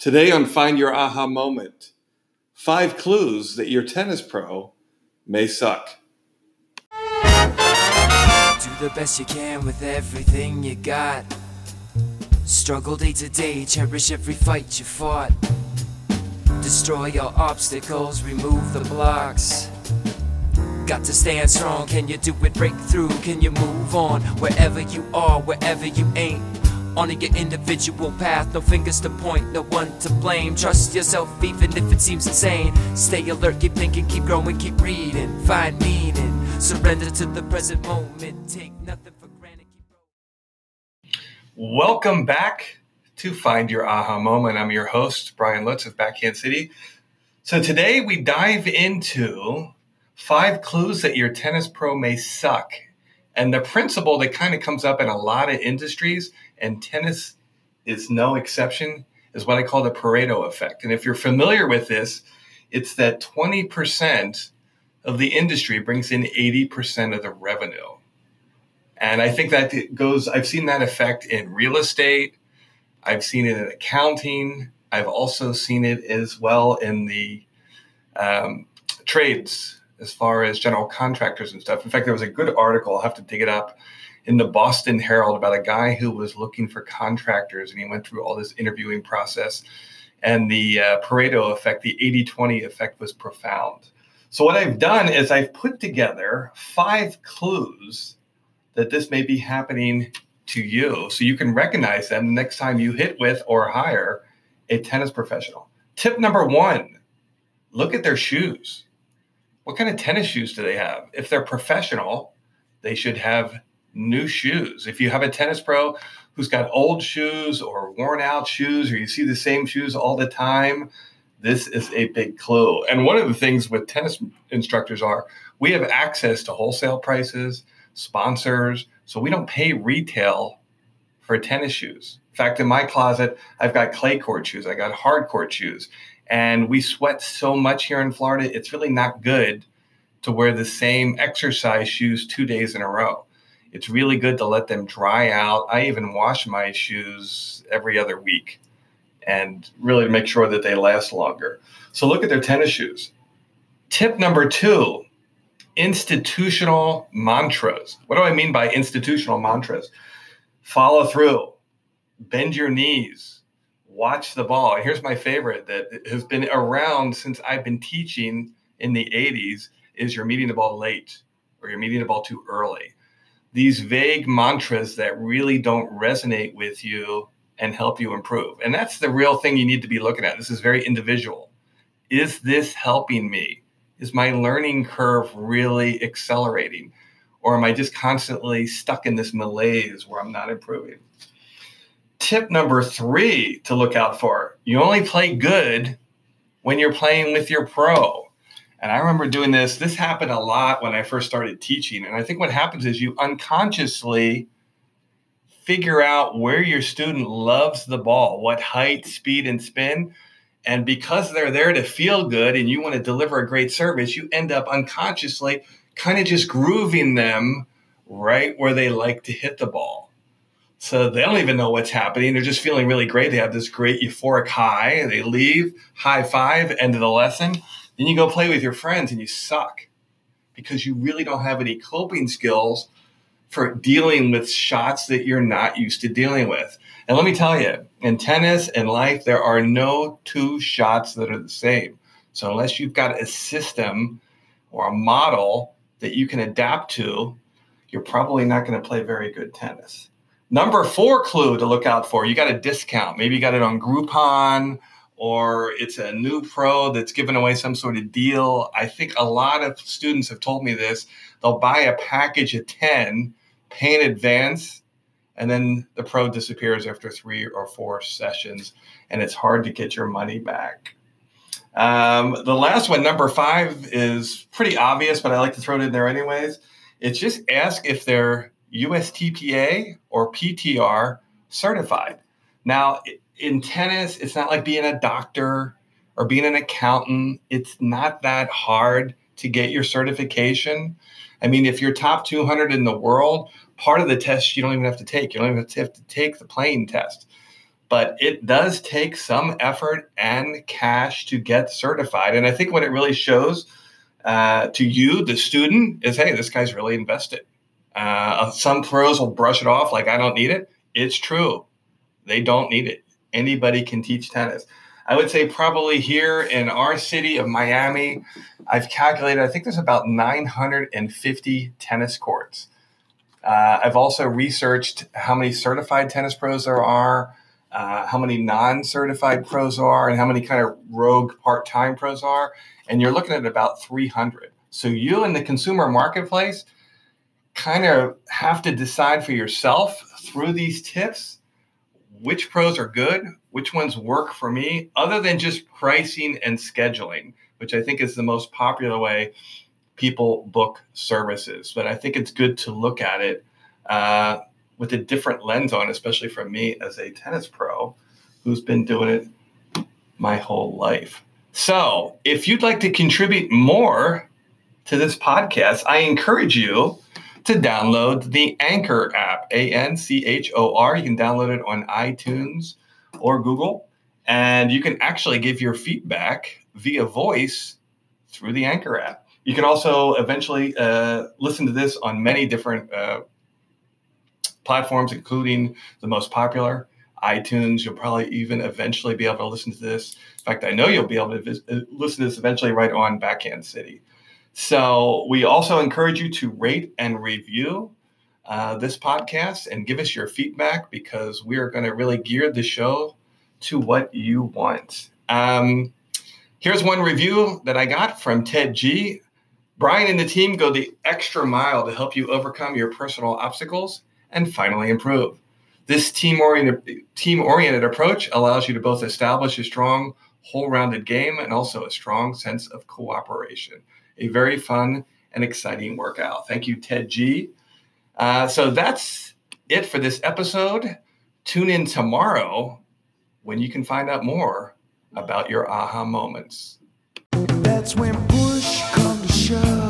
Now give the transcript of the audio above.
Today on Find Your Aha Moment, five clues that your tennis pro may suck. Do the best you can with everything you got. Struggle day to day, cherish every fight you fought. Destroy your obstacles, remove the blocks. Got to stand strong, can you do it? Break through, can you move on? Wherever you are, wherever you ain't. On your individual path, no fingers to point, no one to blame. Trust yourself even if it seems insane. Stay alert, keep thinking, keep growing, keep reading. Find meaning, surrender to the present moment. Take nothing for granted. Welcome back to Find Your Aha Moment. I'm your host, Brian Lutz of Backhand City. So today we dive into five clues that your tennis pro may suck. And the principle that kind of comes up in a lot of industries and tennis is no exception, is what I call the Pareto effect. And if you're familiar with this, it's that 20% of the industry brings in 80% of the revenue. And I think that goes, I've seen that effect in real estate, I've seen it in accounting, I've also seen it as well in the um, trades as far as general contractors and stuff. In fact, there was a good article, I'll have to dig it up in the Boston Herald about a guy who was looking for contractors and he went through all this interviewing process. And the uh, Pareto effect, the 80 20 effect was profound. So, what I've done is I've put together five clues that this may be happening to you so you can recognize them next time you hit with or hire a tennis professional. Tip number one look at their shoes. What kind of tennis shoes do they have? If they're professional, they should have new shoes. If you have a tennis pro who's got old shoes or worn out shoes, or you see the same shoes all the time, this is a big clue. And one of the things with tennis instructors are we have access to wholesale prices, sponsors, so we don't pay retail for tennis shoes. In fact, in my closet, I've got clay court shoes, I got hard court shoes, and we sweat so much here in Florida, it's really not good to wear the same exercise shoes two days in a row. It's really good to let them dry out. I even wash my shoes every other week and really make sure that they last longer. So look at their tennis shoes. Tip number two institutional mantras. What do I mean by institutional mantras? Follow through, bend your knees, watch the ball. Here's my favorite that has been around since I've been teaching in the 80s is you're meeting the ball late or you're meeting the ball too early these vague mantras that really don't resonate with you and help you improve. And that's the real thing you need to be looking at. This is very individual. Is this helping me? Is my learning curve really accelerating? Or am I just constantly stuck in this malaise where I'm not improving? Tip number three to look out for you only play good when you're playing with your pro. And I remember doing this. This happened a lot when I first started teaching. And I think what happens is you unconsciously figure out where your student loves the ball, what height, speed, and spin. And because they're there to feel good and you want to deliver a great service, you end up unconsciously kind of just grooving them right where they like to hit the ball. So they don't even know what's happening. They're just feeling really great. They have this great euphoric high. They leave, high five, end of the lesson. Then you go play with your friends and you suck because you really don't have any coping skills for dealing with shots that you're not used to dealing with. And let me tell you, in tennis and life, there are no two shots that are the same. So unless you've got a system or a model that you can adapt to, you're probably not going to play very good tennis. Number four clue to look out for you got a discount. Maybe you got it on Groupon or it's a new pro that's giving away some sort of deal. I think a lot of students have told me this. They'll buy a package of 10, pay in advance, and then the pro disappears after three or four sessions, and it's hard to get your money back. Um, the last one, number five, is pretty obvious, but I like to throw it in there anyways. It's just ask if they're USTPA or PTR certified. Now, in tennis, it's not like being a doctor or being an accountant. It's not that hard to get your certification. I mean, if you're top 200 in the world, part of the test you don't even have to take. You don't even have to, take the playing test. but it does take some effort and cash to get certified. And I think what it really shows uh, to you, the student, is hey, this guy's really invested. Uh, some pros will brush it off like I don't need it. It's true. They don't need it. Anybody can teach tennis. I would say probably here in our city of Miami, I've calculated, I think there's about 950 tennis courts. Uh, I've also researched how many certified tennis pros there are, uh, how many non certified pros are, and how many kind of rogue part time pros are. And you're looking at about 300. So you in the consumer marketplace kind of have to decide for yourself through these tips which pros are good, which ones work for me, other than just pricing and scheduling, which I think is the most popular way people book services. But I think it's good to look at it uh, with a different lens on, especially for me as a tennis pro who's been doing it my whole life. So, if you'd like to contribute more to this podcast, I encourage you to download the Anchor app, A N C H O R. You can download it on iTunes or Google, and you can actually give your feedback via voice through the Anchor app. You can also eventually uh, listen to this on many different uh, platforms, including the most popular iTunes. You'll probably even eventually be able to listen to this. In fact, I know you'll be able to uh, listen to this eventually right on Backhand City. So we also encourage you to rate and review uh, this podcast and give us your feedback because we are going to really gear the show to what you want. Um, here's one review that I got from Ted G. Brian and the team go the extra mile to help you overcome your personal obstacles and finally improve. This team oriented team oriented approach allows you to both establish a strong whole rounded game and also a strong sense of cooperation a very fun and exciting workout. Thank you, Ted G. Uh, so that's it for this episode. Tune in tomorrow when you can find out more about your aha moments. That's when push comes to shove.